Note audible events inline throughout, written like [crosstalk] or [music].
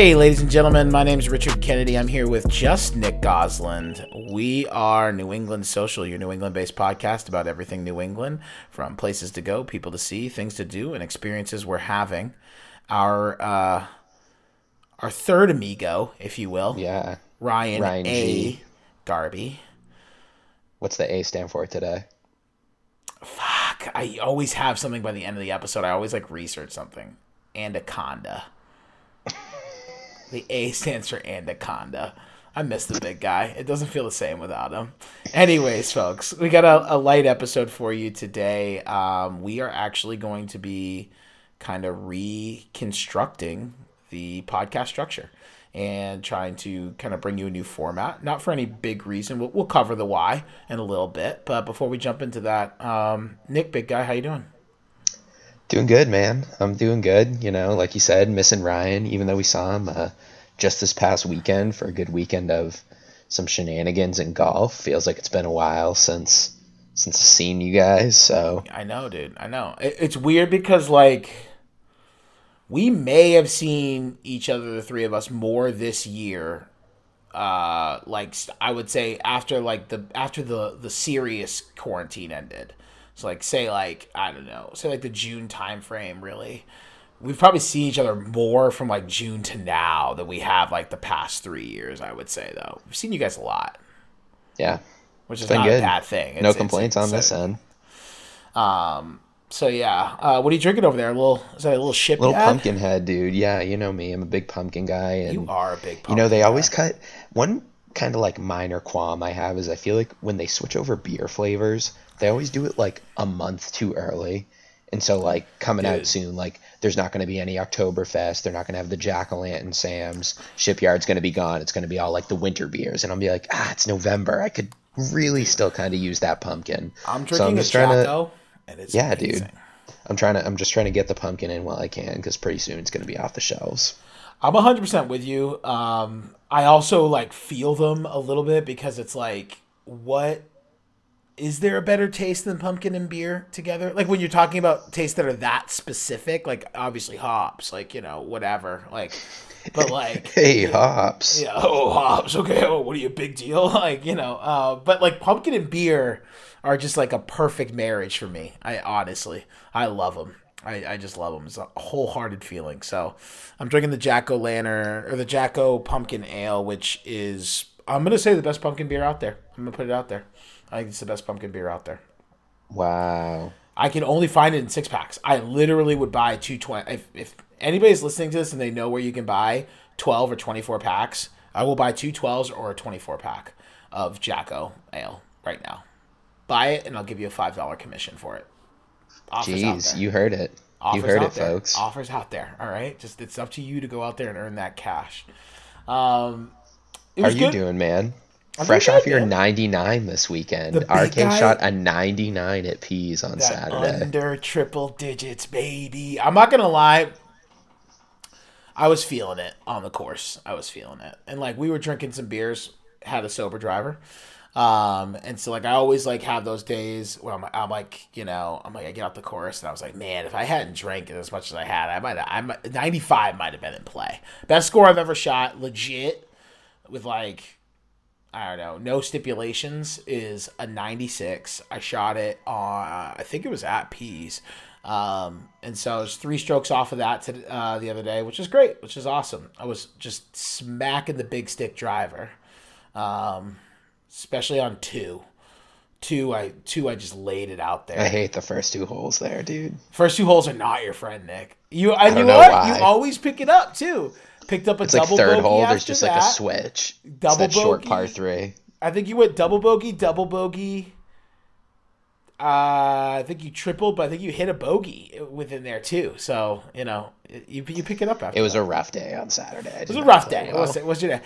Hey, ladies and gentlemen, my name is Richard Kennedy. I'm here with just Nick Gosland. We are New England Social, your New England based podcast about everything New England, from places to go, people to see, things to do, and experiences we're having. Our uh, our third amigo, if you will, Yeah. Ryan, Ryan A. G. Garby. What's the A stand for today? Fuck, I always have something by the end of the episode. I always like research something. Anaconda. The A stands for Anaconda. I miss the big guy. It doesn't feel the same without him. Anyways, folks, we got a, a light episode for you today. Um, we are actually going to be kind of reconstructing the podcast structure and trying to kind of bring you a new format. Not for any big reason. We'll, we'll cover the why in a little bit. But before we jump into that, um, Nick, big guy, how you doing? Doing good, man. I'm doing good. You know, like you said, missing Ryan, even though we saw him uh, just this past weekend for a good weekend of some shenanigans in golf. Feels like it's been a while since since I've seen you guys. So I know, dude. I know. It's weird because like we may have seen each other, the three of us, more this year. Uh, like I would say after like the after the the serious quarantine ended. So like say like I don't know, say like the June time frame. Really, we've probably seen each other more from like June to now than we have like the past three years. I would say though, we've seen you guys a lot, yeah, which is not a good. bad thing. no It's- it's- complaints on it's this end. Um. So yeah, uh, what are you drinking over there? A little is that a little ship? Little pumpkin head, dude. Yeah, you know me. I'm a big pumpkin guy, and You are a big. You know, they guy. always cut one kind of like minor qualm I have is I feel like when they switch over beer flavors, they always do it like a month too early. And so like coming Dude. out soon, like there's not going to be any Oktoberfest. They're not going to have the Jack O' Lantern Sam's. Shipyard's going to be gone. It's going to be all like the winter beers. And I'll be like, ah, it's November. I could really still kind of use that pumpkin. I'm so drinking I'm a just trying to, Jacko, and it's Yeah, dude. I'm trying to, I'm just trying to get the pumpkin in while I can because pretty soon it's going to be off the shelves. I'm 100 percent with you. Um, I also like feel them a little bit because it's like, what is there a better taste than pumpkin and beer together? Like when you're talking about tastes that are that specific, like obviously hops, like you know whatever, like, but like [laughs] Hey, hops. Yeah. [laughs] Oh, hops. Okay. Oh, what are you, a big deal? [laughs] Like, you know, uh, but like pumpkin and beer are just like a perfect marriage for me. I honestly, I love them. I, I just love them. It's a wholehearted feeling. So I'm drinking the Jack O' Lantern or the Jack O' Pumpkin Ale, which is, I'm going to say the best pumpkin beer out there. I'm going to put it out there. I think it's the best pumpkin beer out there. Wow. I can only find it in six packs. I literally would buy two twenty. If if anybody's listening to this and they know where you can buy twelve or twenty four packs, I will buy two 12s or a twenty four pack of Jacko Ale right now. Buy it and I'll give you a five dollar commission for it. Offers Jeez, you heard it. you Offers heard out it, there. folks. Offers out there. All right, just it's up to you to go out there and earn that cash. Um, it How was you good. doing, man? I'm Fresh off your 99 this weekend. The RK shot a 99 at Pease on Saturday. under triple digits, baby. I'm not gonna lie. I was feeling it on the course. I was feeling it, and like we were drinking some beers, had a sober driver, um, and so like I always like have those days where I'm, I'm like, you know, I'm like I get off the course and I was like, man, if I hadn't drank as much as I had, I might, I might, 95 might have been in play. Best score I've ever shot, legit, with like I don't know, no stipulations is a 96. I shot it on, I think it was at Pease. Um, and so I was three strokes off of that to, uh, the other day, which is great, which is awesome. I was just smacking the big stick driver, um, especially on two. Two, I two, I just laid it out there. I hate the first two holes there, dude. First two holes are not your friend, Nick. You, you know know what? why. You always pick it up too. Picked up a It's like third bogey hole, there's just like a that. switch. It's Double that short par three. I think you went double bogey, double bogey. Uh, I think you tripled, but I think you hit a bogey within there too. So you know, you you pick it up after. It was that. a rough day on Saturday. it was a rough day. It was it was your day.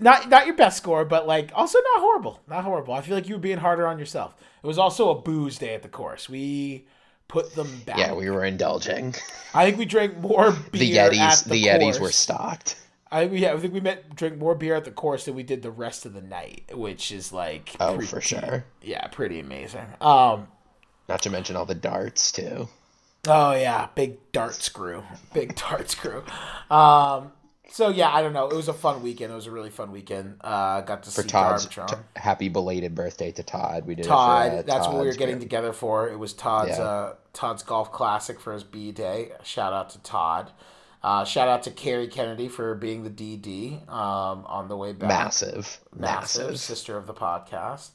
Not not your best score, but like also not horrible. Not horrible. I feel like you were being harder on yourself. It was also a booze day at the course. We put them back. Yeah, we were indulging. I think we drank more [laughs] The beer Yetis, at the, the, Yetis were stocked. I yeah, I think we met drink more beer at the course than we did the rest of the night, which is like Oh, pretty- for sure. Yeah, pretty amazing. Um, Not to mention all the darts too. Oh yeah, big dart screw, big [laughs] dart screw. Um, so yeah, I don't know. It was a fun weekend. It was a really fun weekend. Uh, got to For see Todd's t- happy belated birthday to Todd. We did Todd. for, uh, that's what we were getting together for. It was Todd's Yeah. uh, Todd's golf classic for his B day. Shout out to Todd. Uh, shout out to Carrie Kennedy for being the DD um, on the way back. Massive, massive, massive. sister of the podcast.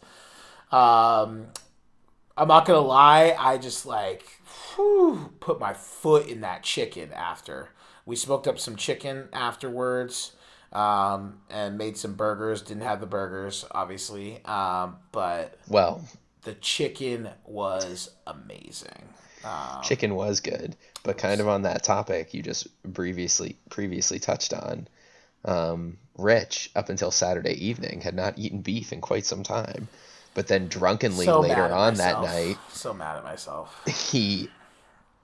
Um, I'm not gonna lie, I just like whew, put my foot in that chicken after we smoked up some chicken afterwards. Um, and made some burgers. Didn't have the burgers, obviously, um, but Well, the chicken was amazing. Um, chicken was good, but kind of on that topic you just previously previously touched on. Um, Rich, up until Saturday evening, had not eaten beef in quite some time, but then drunkenly so later on that night, so mad at myself. [laughs] he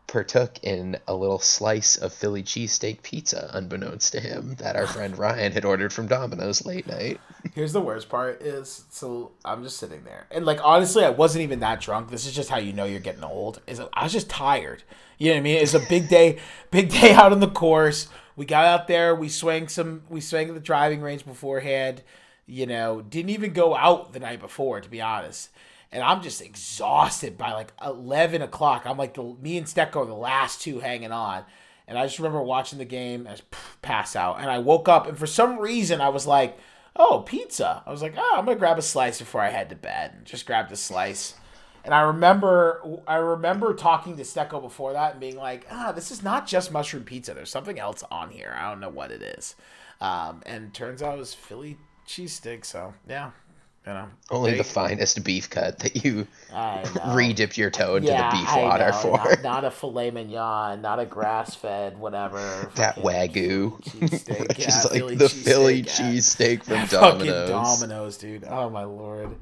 partook in a little slice of Philly cheesesteak pizza, unbeknownst to him, that our friend Ryan had ordered from Domino's late night. [laughs] Here's the worst part is so I'm just sitting there and like honestly I wasn't even that drunk. This is just how you know you're getting old. Is I was just tired. You know what I mean? It's a big day, [laughs] big day out on the course. We got out there, we swang some we swang the driving range beforehand, you know, didn't even go out the night before, to be honest. And I'm just exhausted by like eleven o'clock. I'm like the me and Stecco are the last two hanging on. And I just remember watching the game pff, pass out. And I woke up and for some reason I was like, oh, pizza. I was like, oh, I'm gonna grab a slice before I head to bed. And just grabbed a slice. And I remember I remember talking to Stecco before that and being like, ah, this is not just mushroom pizza. There's something else on here. I don't know what it is. Um, and turns out it was Philly cheese cheesesteak. So yeah, you know, Only They- the finest beef cut that you [laughs] re-dipped your toe into yeah, the beef water for. Not, not a filet mignon, not a grass fed, whatever. [laughs] that wagyu, cheesesteak. [laughs] Yeah, like Philly the Philly cheesesteak, yeah. from Fucking Domino's. Domino's, dude. Oh my lord.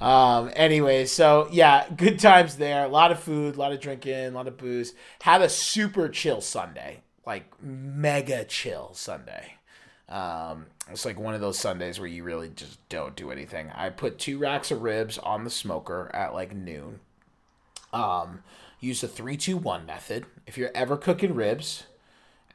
Um. Anyway, so yeah, good times there. A lot of food, a lot of drinking, a lot of booze. Had a super chill Sunday, like mega chill Sunday. Um, it's like one of those Sundays where you really just don't do anything. I put two racks of ribs on the smoker at like noon. Um, use the three two one method. If you're ever cooking ribs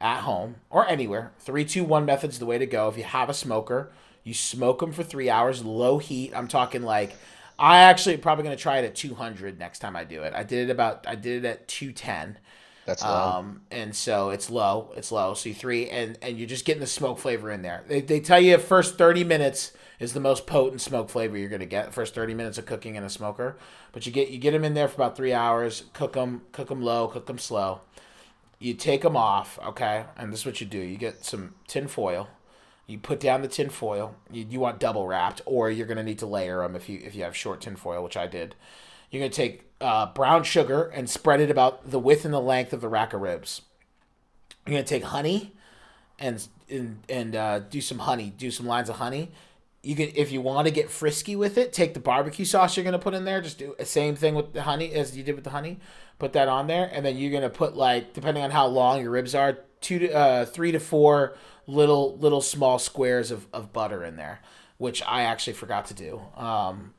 at home or anywhere, three two one method's the way to go. If you have a smoker, you smoke them for three hours, low heat. I'm talking like I actually probably gonna try it at 200 next time I do it. I did it about I did it at 210. That's low. Um, and so it's low, it's low. So you three, and and you're just getting the smoke flavor in there. They, they tell you first 30 minutes is the most potent smoke flavor you're gonna get. First 30 minutes of cooking in a smoker, but you get you get them in there for about three hours. Cook them, cook them low, cook them slow. You take them off, okay, and this is what you do. You get some tin foil. You put down the tin foil. You, you want double wrapped, or you're gonna need to layer them if you if you have short tin foil, which I did. You're gonna take uh, brown sugar and spread it about the width and the length of the rack of ribs. You're gonna take honey and and and uh, do some honey, do some lines of honey. You can, if you want to get frisky with it, take the barbecue sauce you're gonna put in there. Just do the same thing with the honey as you did with the honey. Put that on there, and then you're gonna put like, depending on how long your ribs are, two to uh, three to four little little small squares of, of butter in there, which I actually forgot to do. Um,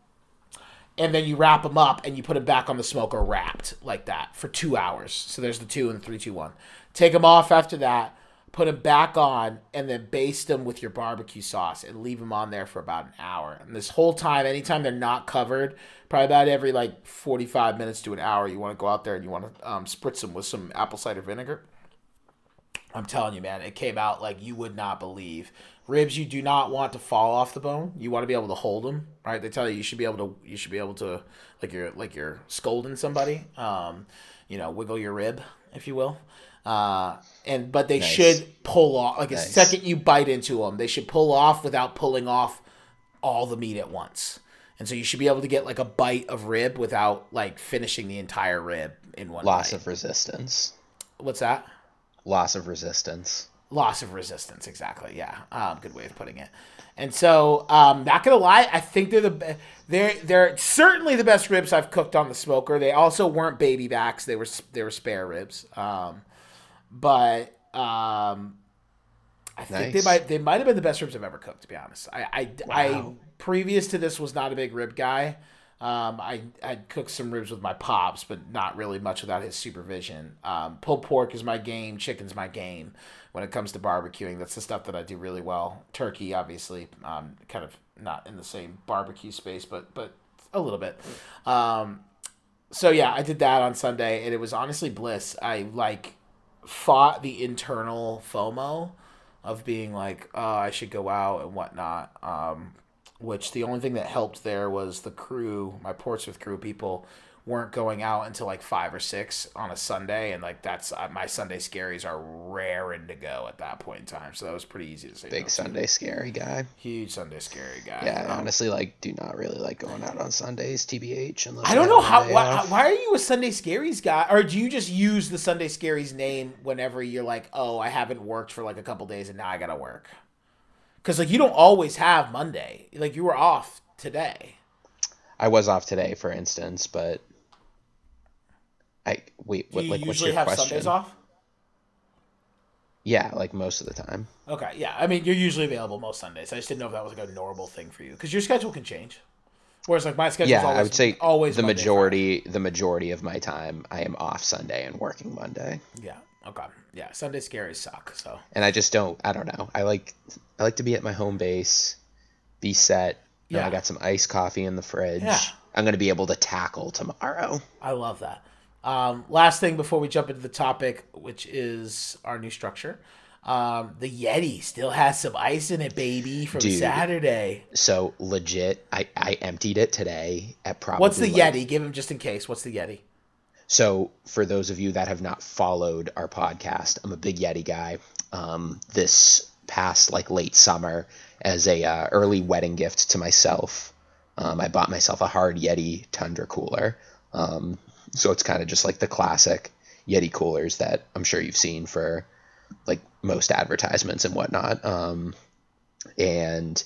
and then you wrap them up and you put them back on the smoker wrapped like that for two hours. So there's the two and the three, two, one. Take them off after that, put them back on, and then baste them with your barbecue sauce and leave them on there for about an hour. And this whole time, anytime they're not covered, probably about every like 45 minutes to an hour, you want to go out there and you want to um, spritz them with some apple cider vinegar. I'm telling you, man, it came out like you would not believe. Ribs you do not want to fall off the bone. You want to be able to hold them, right? They tell you you should be able to you should be able to like you're like you're scolding somebody. Um, you know, wiggle your rib, if you will. Uh, and but they Nice. should pull off like the Nice. second you bite into them, they should pull off without pulling off all the meat at once. And so you should be able to get like a bite of rib without like finishing the entire rib in one Loss bite. of resistance. What's that? Loss of resistance. Loss of resistance exactly. Yeah um, good way of putting it. And so um, not gonna lie i think they're the be- they're they're certainly the best ribs i've cooked on the smoker. They also weren't baby backs. They were they were spare ribs. Um, but um, I think they might they might have been the best ribs I've ever cooked. To be honest, I I, I previous to this was not a big rib guy. Um, I I cooked some ribs with my pops, but not really much without his supervision. Um, pulled pork is my game. Chicken's my game. When it comes to barbecuing, that's the stuff that I do really well. Turkey, obviously, um, kind of not in the same barbecue space, but but a little bit. Um, so yeah, I did that on Sunday, and it was honestly bliss. I like fought the internal FOMO of being like, oh, I should go out and whatnot. Um, which the only thing that helped there was the crew, my Portsmouth crew people weren't going out until like five or six on a Sunday, and like that's uh, my Sunday scaries are raring to go at that point in time. So that was pretty easy to say. Big no to. Sunday scary guy. huge Sunday scary guy. Yeah, Um, honestly like do not really like going out on Sundays, tbh. Unless I don't know how. Why, off. why are you a Sunday Scaries guy, or do you just use the Sunday Scaries name whenever you're like, oh, I haven't worked for like a couple days and now I gotta work? Because like you don't always have Monday. Like you were off today. I was off today, for instance, but I wait. Do What you like what's usually your have question? Sundays off? Yeah, like most of the time. Okay, yeah. I mean, you're usually available most Sundays. I just didn't know if that was like a normal thing for you because your schedule can change. Whereas like my schedule, Yeah, always, I would say always the Monday, Friday. majority the majority of my time I am off Sunday and working Monday. Yeah. Okay. Yeah. Sunday Scaries suck. So And I just don't I don't know. I like I like to be at my home base, be set. Yeah. I got some iced coffee in the fridge. Yeah. I'm gonna be able to tackle tomorrow. I love that. Um, last thing before we jump into the topic, which is our new structure. Um, the Yeti still has some ice in it, baby, from Dude. Saturday. So legit, I, I emptied it today at probably What's the like- Yeti? Give him just in case. What's the Yeti? So, for those of you that have not followed our podcast, I'm a big Yeti guy. Um, this past like late summer, as a uh, early wedding gift to myself, um, I bought myself a hard Yeti Tundra cooler. Um, so it's kind of just like the classic Yeti coolers that I'm sure you've seen for like most advertisements and whatnot. Um, and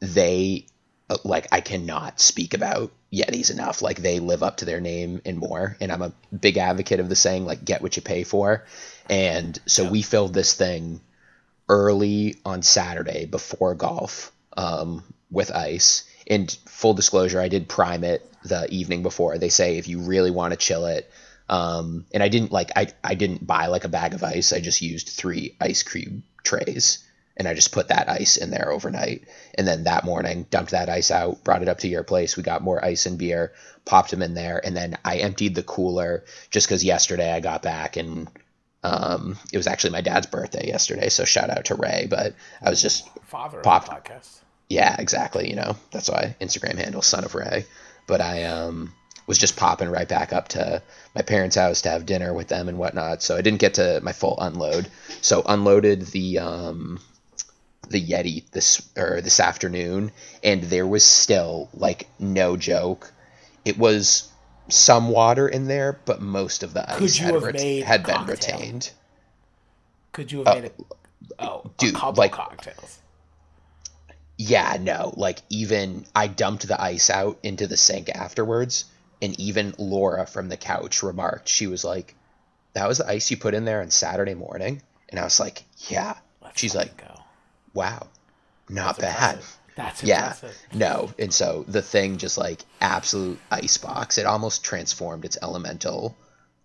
they uh, like I cannot speak about Yetis enough. Like they live up to their name and more. And I'm a big advocate of the saying like get what you pay for. And so we filled this thing early on Saturday before golf um, with ice. And full disclosure, I did prime it the evening before. They say if you really want to chill it, um, and I didn't like I I didn't buy like a bag of ice. I just used three ice cube trays, and I just put that ice in there overnight. And then that morning, dumped that ice out, brought it up to your place. We got more ice and beer, popped them in there, and then I emptied the cooler just because yesterday I got back and um, it was actually my dad's birthday yesterday. So shout out to Ray. But I was just Father Pop. of the podcast. yeah, exactly. You know, that's why Instagram handle son of Ray. But I um was just popping right back up to my parents' house to have dinner with them and whatnot. So I didn't get to my full unload. So unloaded the um the Yeti this or this afternoon, and there was still like no joke. It was some water in there, but most of the ice Could you had, have ret- made had been retained. Could you have made a uh, oh dude, a couple like- cocktails? Yeah, no. Like even I dumped the ice out into the sink afterwards, and even Laura from the couch remarked she was like, "That was the ice you put in there on Saturday morning," and I was like, "Yeah." Let's She's like, go. "Wow, not That's bad." impressive. That's Yeah, no, and so the thing just like absolute ice box. It almost transformed its elemental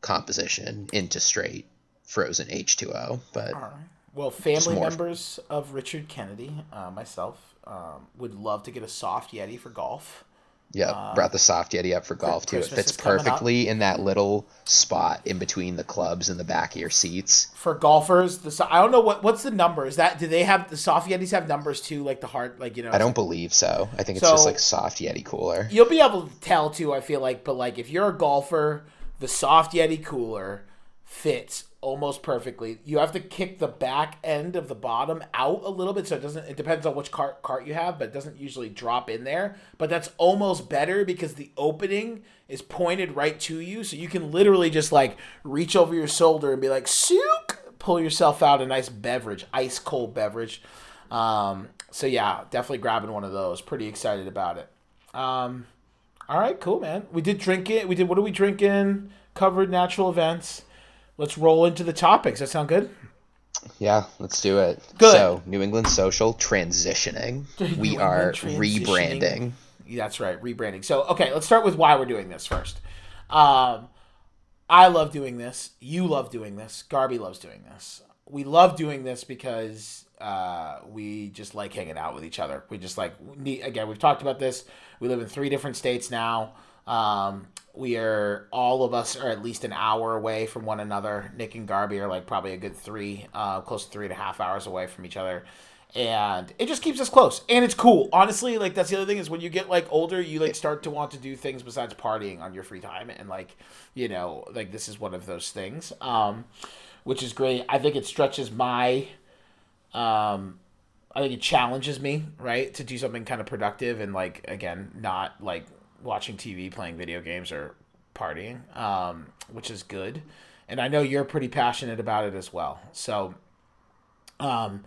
composition into straight frozen H2O. But right. Well, family members of Richard Kennedy, uh, myself, um, would love to get a soft Yeti for golf. Yeah, uh, brought the soft Yeti up for golf too. It fits perfectly in that little spot in between the clubs and the back of your seats. For golfers, the so- I don't know what what's the number. Is that do they have the soft Yetis have numbers too, like the hard, like you know? I don't believe so. I think it's just like soft Yeti cooler. You'll be able to tell too. I feel like, but like if you're a golfer, the soft Yeti cooler fits almost perfectly. You have to kick the back end of the bottom out a little bit, so it doesn't. It depends on which cart cart you have, but it doesn't usually drop in there. But that's almost better because the opening is pointed right to you, so you can literally just like reach over your shoulder and be like, "Sook!" Pull yourself out a nice beverage, ice cold beverage. Um, so yeah, definitely grabbing one of those. Pretty excited about it. Um, all right, cool, man. We did drink it. We did. What are we drinking? Covered natural events. Let's roll into the topics. That sound good? Yeah, let's do it. Good. So, New England Social transitioning. [laughs] We are transitioning. rebranding. That's right, rebranding. So, okay, let's start with why we're doing this first. Um, I love doing this. You love doing this. Garby loves doing this. We love doing this because uh, we just like hanging out with each other. We just like need, again. We've talked about this. We live in three different states now. Um, we are all of us are at least an hour away from one another. Nick and Garby are like probably a good three, uh, close to three and a half hours away from each other. And it just keeps us close. And it's cool. Honestly like that's the other thing is when you get like older you like start to want to do things besides partying on your free time and like you know like this is one of those things um which is great. I think it stretches my um i think it challenges me right to do something kind of productive and like again not like watching tv playing video games or partying um which is good and i know you're pretty passionate about it as well so um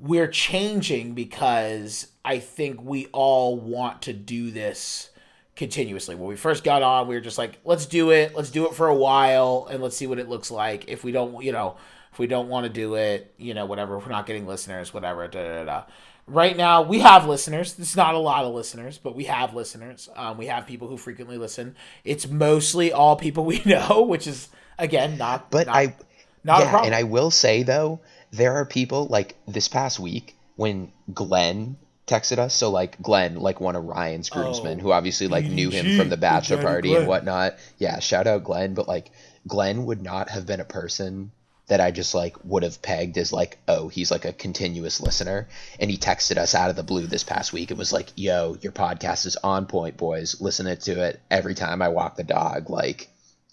we're changing because I think we all want to do this continuously. When we first got on, we were just like, let's do it, let's do it for a while, and let's see what it looks like. If we don't, you know, if we don't want to do it, you know, whatever, if we're not getting listeners, whatever, da da da. Right now, we have listeners. It's not a lot of listeners, but we have listeners. Um, we have people who frequently listen. It's mostly all people [laughs] we know, which is again not. But not, I, not yeah, and I will say though there are people like this past week when Glenn texted us. So like Glenn, like one of Ryan's groomsmen, oh, who obviously like knew him from the bachelor party Glenn. and whatnot. Yeah, shout out Glenn. But like Glenn would not have been a person that I just like would have pegged as like, oh, he's like a continuous listener. And he texted us out of the blue this past week and was like, yo, your podcast is on point, boys. Listen to it every time I walk the dog. Like,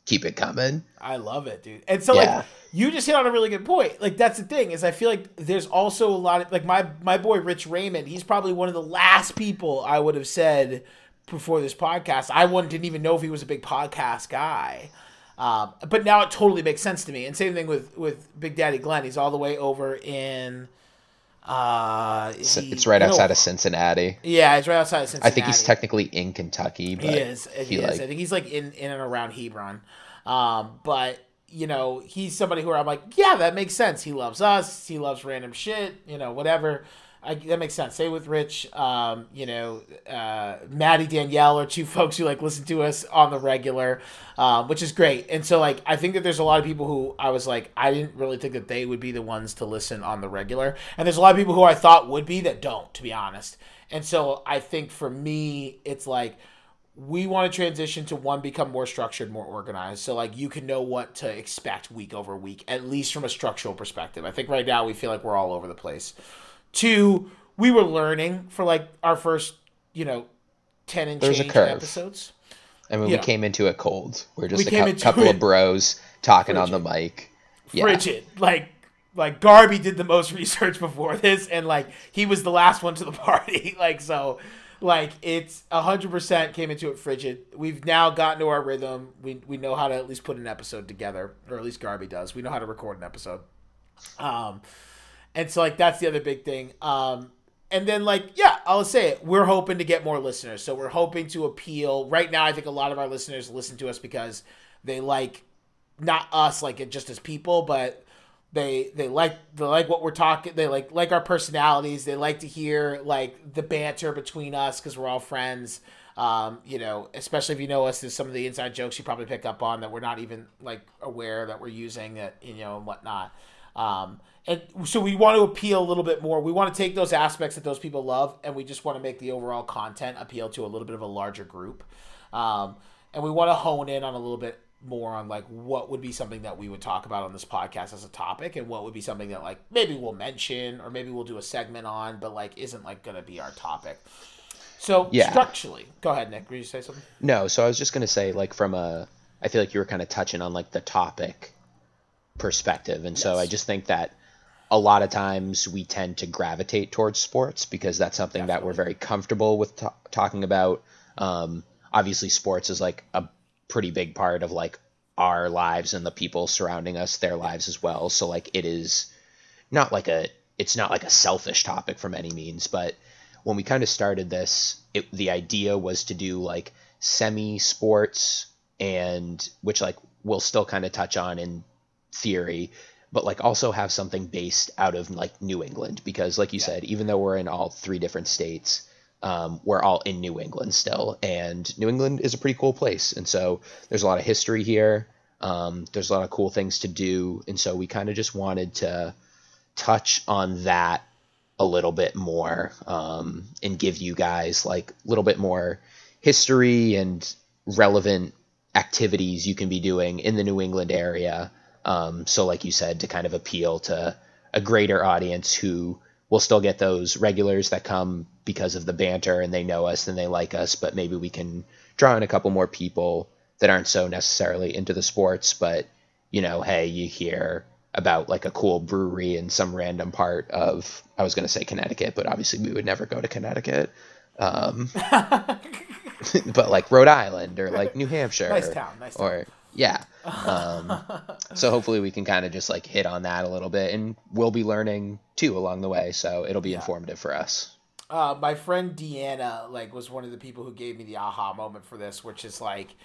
keep it coming. I love it, dude. And so yeah. like you just hit on a really good point. Like that's the thing is I feel like there's also a lot of like my my boy Rich Raymond. He's probably one of the last people I would have said before this podcast. I wouldn't didn't even know if he was a big podcast guy. Um, but now it totally makes sense to me. And same thing with with Big Daddy Glenn. He's all the way over in. Uh, he, it's right outside know, of Cincinnati. Yeah, it's right outside of Cincinnati. I think he's technically in Kentucky, but he is. He, he is. Like, I think he's like in in and around Hebron. Um, but you know, he's somebody who I'm like, yeah, that makes sense. He loves us. He loves random shit. You know, whatever. I, that makes sense. Same with Rich. Um, you know, uh, Maddie, Danielle are two [laughs] folks who like listen to us on the regular, um, which is great. And so, like, I think that there's a lot of people who I was like, I didn't really think that they would be the ones to listen on the regular. And there's a lot of people who I thought would be that don't, to be honest. And so, I think for me, it's like we want to transition to one become more structured more organized so like you can know what to expect week over week at least from a structural perspective i think right now we feel like we're all over the place two we were learning for like our first you know 10 and There's change episodes I mean, we came into it cold. We are just we a cu- couple it, of bros talking frigid. on the mic. Yeah. Frigid. Like, like Garby did the most [laughs] research before this, and like he was the last one to the [laughs] party. like, so like it's hundred percent came into it frigid. We've now gotten to our rhythm. We we know how to at least put an episode together, or at least Garby does. We know how to record an episode. Um, and so like that's the other big thing. Um, and then like yeah, I'll say it. We're hoping to get more listeners. So we're hoping to appeal. Right now, I think a lot of our listeners listen to us because they like not us like it just as people, but they they like they like what we're talking. They like like our personalities. They like to hear like the banter between us because we're all friends. Um, you know, especially if you know us, there's some of the inside jokes you probably pick up on that we're not even like aware that we're using that you know and whatnot. Um, and so we want to appeal a little bit more. We want to take those aspects that those people love, and we just want to make the overall content appeal to a little bit of a larger group. Um, and we want to hone in on a little bit more on like what would be something that we would talk about on this podcast as a topic and what would be something that like maybe we'll mention or maybe we'll do a segment on but like isn't like gonna be our topic so yeah. structurally go ahead nick were you say something no so i was just gonna say like from a i feel like you were kind of touching on like the topic perspective and yes. so i just think that a lot of times we tend to gravitate towards sports because that's something Definitely. that we're very comfortable with t- talking about. Um, obviously sports is like a pretty big part of like our lives and the people surrounding us their lives as well. So like it is not like a it's not like a selfish topic from any means but when we kind of started this it, the idea was to do like semi sports and which like we'll still kind of touch on in theory but like also have something based out of like New England because like you yeah. said even though we're in all three different states um, we're all in New England still, and New England is a pretty cool place, and so there's a lot of history here. Um, there's a lot of cool things to do, and so we kind of just wanted to touch on that a little bit more um, and give you guys like a little bit more history and relevant activities you can be doing in the New England area. Um, so, like you said, to kind of appeal to a greater audience who will still get those regulars that come because of the banter and they know us and they like us, but maybe we can draw in a couple more people that aren't so necessarily into the sports, but you know, hey, you hear about like a cool brewery in some random part of I was going to say Connecticut, but obviously we would never go to Connecticut. Um, [laughs] [laughs] but like Rhode Island or like New Hampshire, nice town, nice town. or yeah. Um, [laughs] so hopefully we can kind of just like hit on that a little bit, and we'll be learning too along the way. So it'll be yeah. informative for us. Uh, my friend Deanna like was one of the people who gave me the aha moment for this, which is like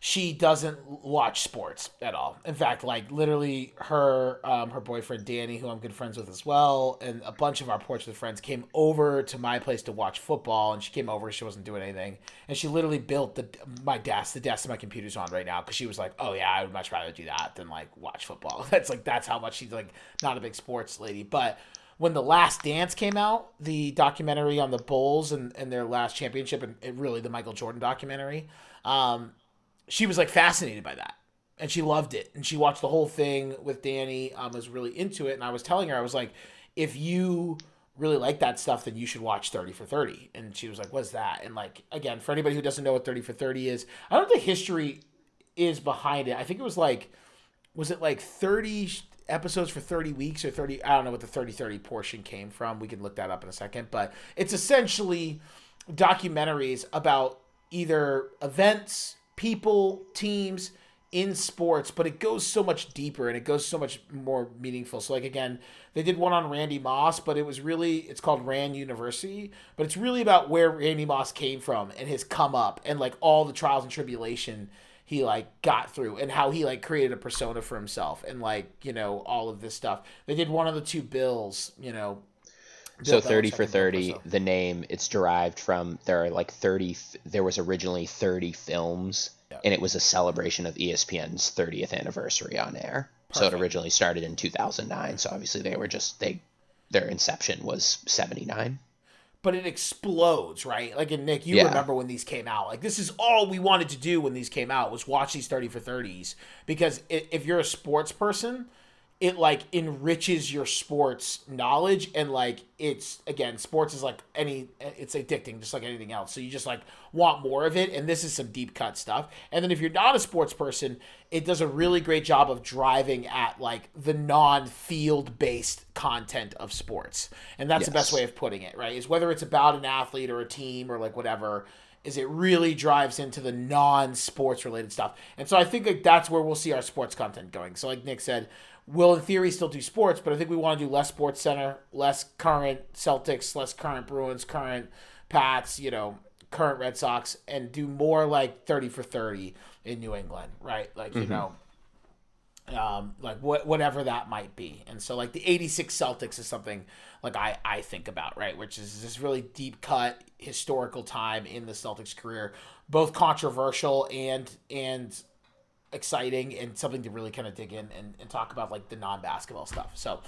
she doesn't watch sports at all. In fact, like literally, her um, her boyfriend Danny, who I'm good friends with as well, and a bunch of our Portsmouth friends came over to my place to watch football. And she came over, she wasn't doing anything, and she literally built the my desk, the desk that my computer's on right now, because she was like, "Oh yeah, I would much rather do that than like watch football." [laughs] That's like that's how much she's like not a big sports lady, but when the last dance came out the documentary on the bulls and, and their last championship and, and really the michael jordan documentary um, she was like fascinated by that. And she loved it. And she watched the whole thing with danny um, was really into it. And i was telling her i was like if you really like that stuff then you should watch 30 for 30 and she was like what's that? And like again for anybody who doesn't know what 30 for 30 is i don't know the history is behind it. I think it was like was it like 30 episodes for 30 weeks or 30 i don't know what the 30 30 portion came from. We can look that up in a second. But it's essentially documentaries about either events people, teams in sports, but it goes so much deeper and it goes so much more meaningful. So like again, they did one on Randy Moss, but it was really it's called Rand University, but it's really about where Randy Moss came from and his come up and like all the trials and tribulation he like got through and how he like created a persona for himself and like, you know, all of this stuff. They did one of the two bills, you know, so 30 for 30 the name it's derived from there are like 30 there was originally 30 films and it was a celebration of espn's 30th anniversary on air. Perfect. so it originally started in 2009 so obviously they were just they their inception was 79 but it explodes right? Like and nick you yeah. remember when these came out. Like this is all we wanted to do when these came out was watch these 30 for 30s because if you're a sports person it like enriches your sports knowledge and like it's again sports is like any it's addicting just like anything else. So you just like want more of it and this is some deep cut stuff. And then if you're not a sports person it does a really great job of driving at like the non-field based content of sports. And that's yes. the best way of putting it right is whether it's about an athlete or a team or like whatever is it really drives into the non-sports related stuff. And so i think like that's where we'll see our sports content going. So like nick said will in theory still do sports, but I think we want to do less Sports Center, less current Celtics, less current Bruins, current Pats, you know, current Red Sox, and do more like thirty for thirty in New England, right? Like you mm-hmm. know. Um, like what whatever that might be, and so like the '86 Celtics is something like I I think about right, which is this really deep cut historical time in the Celtics career, both controversial and and exciting and something to really kind of dig in and, and talk about like the non-basketball stuff. So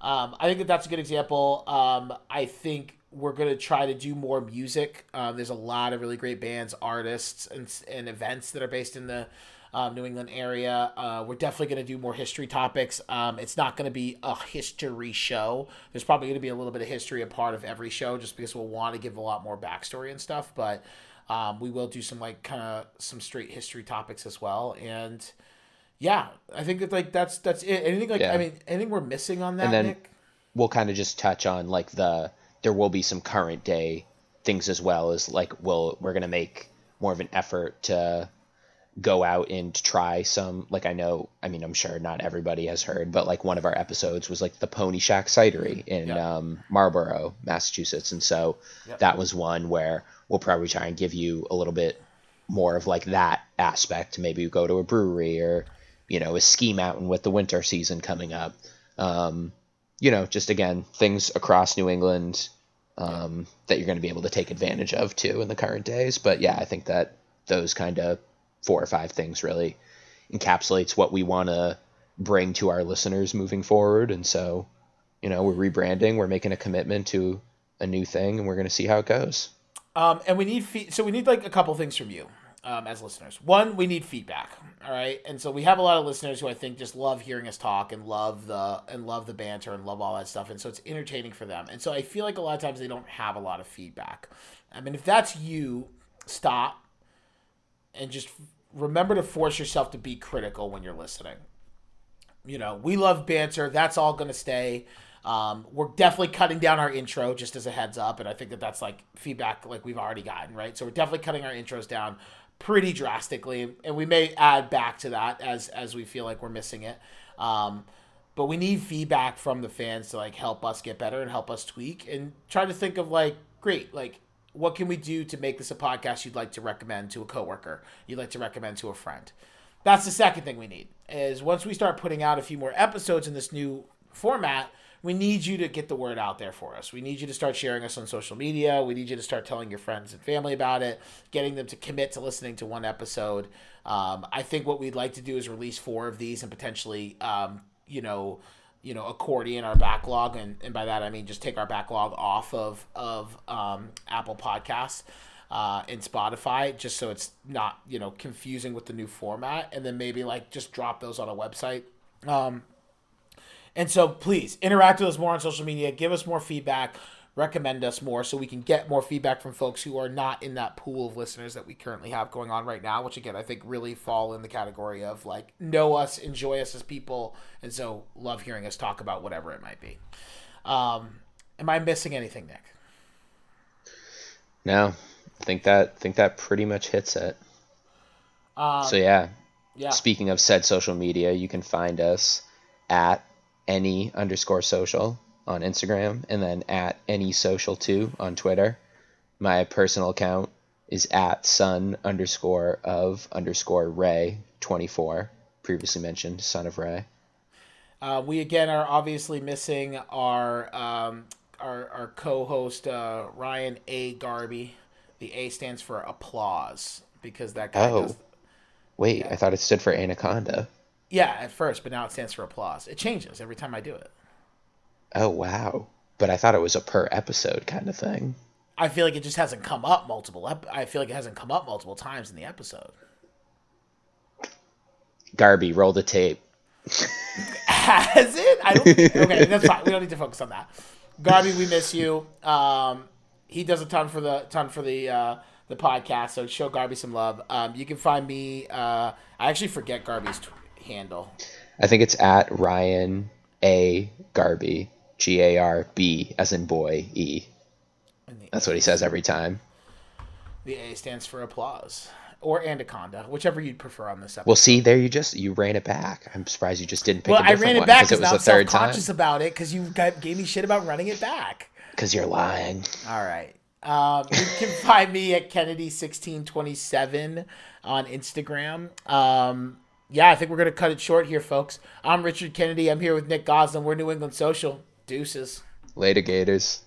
um, i think that that's a good example. Um, i think we're going to try to do more music. Um, there's a lot of really great bands artists and, and events that are based in the um, new england area. Uh, we're definitely going to do more history topics. Um, it's not going to be a history show. There's probably going to be a little bit of history a part of every show just because we'll want to give a lot more backstory and stuff but um, we will do some like kind of some straight history topics as well, and yeah, I think that like that's that's it. Anything like yeah. I mean, anything we're missing on that? And then Nick? we'll kind of just touch on like the there will be some current day things as well as like we'll we're gonna make more of an effort to go out and try some like I know I mean I'm sure not everybody has heard but like one of our episodes was like the Pony Shack Cidery in yep. um, Marlborough Massachusetts and so yep. that was one where we'll probably try and give you a little bit more of like that aspect maybe go to a brewery or you know a ski mountain with the winter season coming up um, you know just again things across New England um, that you're going to be able to take advantage of too in the current days. But yeah, I think that those kind of four or five things really encapsulates what we want to bring to our listeners moving forward. And so, you know, we're rebranding, we're making a commitment to a new thing, and we're going to see how it goes. Um, and we need so we need like a couple things from you um, as listeners. One, we need feedback. All right, and so we have a lot of listeners who I think just love hearing us talk and love the and love the banter and love all that stuff, and so it's entertaining for them. And so I feel like a lot of times they don't have a lot of feedback. I mean, if that's you, stop and just remember to force yourself to be critical when you're listening. You know, we love banter. That's all going to stay. Um, we're definitely cutting down our intro just as a heads up, and I think that that's like feedback like we've already gotten, right? So we're definitely cutting our intros down pretty drastically, and we may add back to that as as we feel like we're missing it. Um, but we need feedback from the fans to like help us get better and help us tweak and try to think of like great like what can we do to make this a podcast you'd like to recommend to a coworker you'd like to recommend to a friend that's the second thing we need is once we start putting out a few more episodes in this new format we need you to get the word out there for us. We need you to start sharing us on social media. We need you to start telling your friends and family about it, getting them to commit to listening to one episode. Um, I think what we'd like to do is release four of these and potentially, um, you know, you know, accordion our backlog, and, and by that I mean just take our backlog off of of um, Apple Podcasts uh, and Spotify, just so it's not you know confusing with the new format, and then maybe like just drop those on a website. Um, and so please interact with us more on social media, give us more feedback, recommend us more so we can get more feedback from folks who are not in that pool of listeners that we currently have going on right now, which again I think really fall in the category of like know us, enjoy us as people, and so love hearing us talk about whatever it might be. Um, am I missing anything, Nick? No, I think that think that pretty much hits it. Um, so yeah, yeah. Speaking of said social media, you can find us at any underscore social on Instagram and then at any social two on Twitter. My personal account is at son underscore of underscore Ray 24, previously mentioned son of Ray. Uh, we again are obviously missing our um, our, our co-host uh, Ryan A. Garby. The A stands for applause because that guy. Oh, does... wait! Yeah. I thought it stood for anaconda. Yeah, at first, but now it stands for applause. It changes every time I do it. Oh wow! But I thought it was a per episode kind of thing. I feel like it just hasn't come up multiple. Ep- I feel like it hasn't come up multiple times in the episode. Garby, roll the tape. Has it? I don't. Okay, [laughs] that's fine. We don't need to focus on that. Garby, we miss you. Um, he does a ton for the ton for the uh, the podcast. So show Garby some love. Um, you can find me. Uh, I actually forget Garby's. T- handle? I think it's at Ryan A Garby G A R B as in boy E. That's what he says every time. The A stands for applause or anaconda, whichever you'd prefer on this episode. Well, see, there you just you ran it back. I'm surprised you just didn't pick. Well, I ran it back because it was the third time. Conscious about it because you gave me shit about running it back. Because you're lying. All right. Um, you can [laughs] find me at Kennedy sixteen twenty seven on Instagram. Um, yeah, I think we're going to cut it short here, folks. I'm Richard Kennedy. I'm here with Nick Goslin. We're New England Social. Deuces. Later, Gators.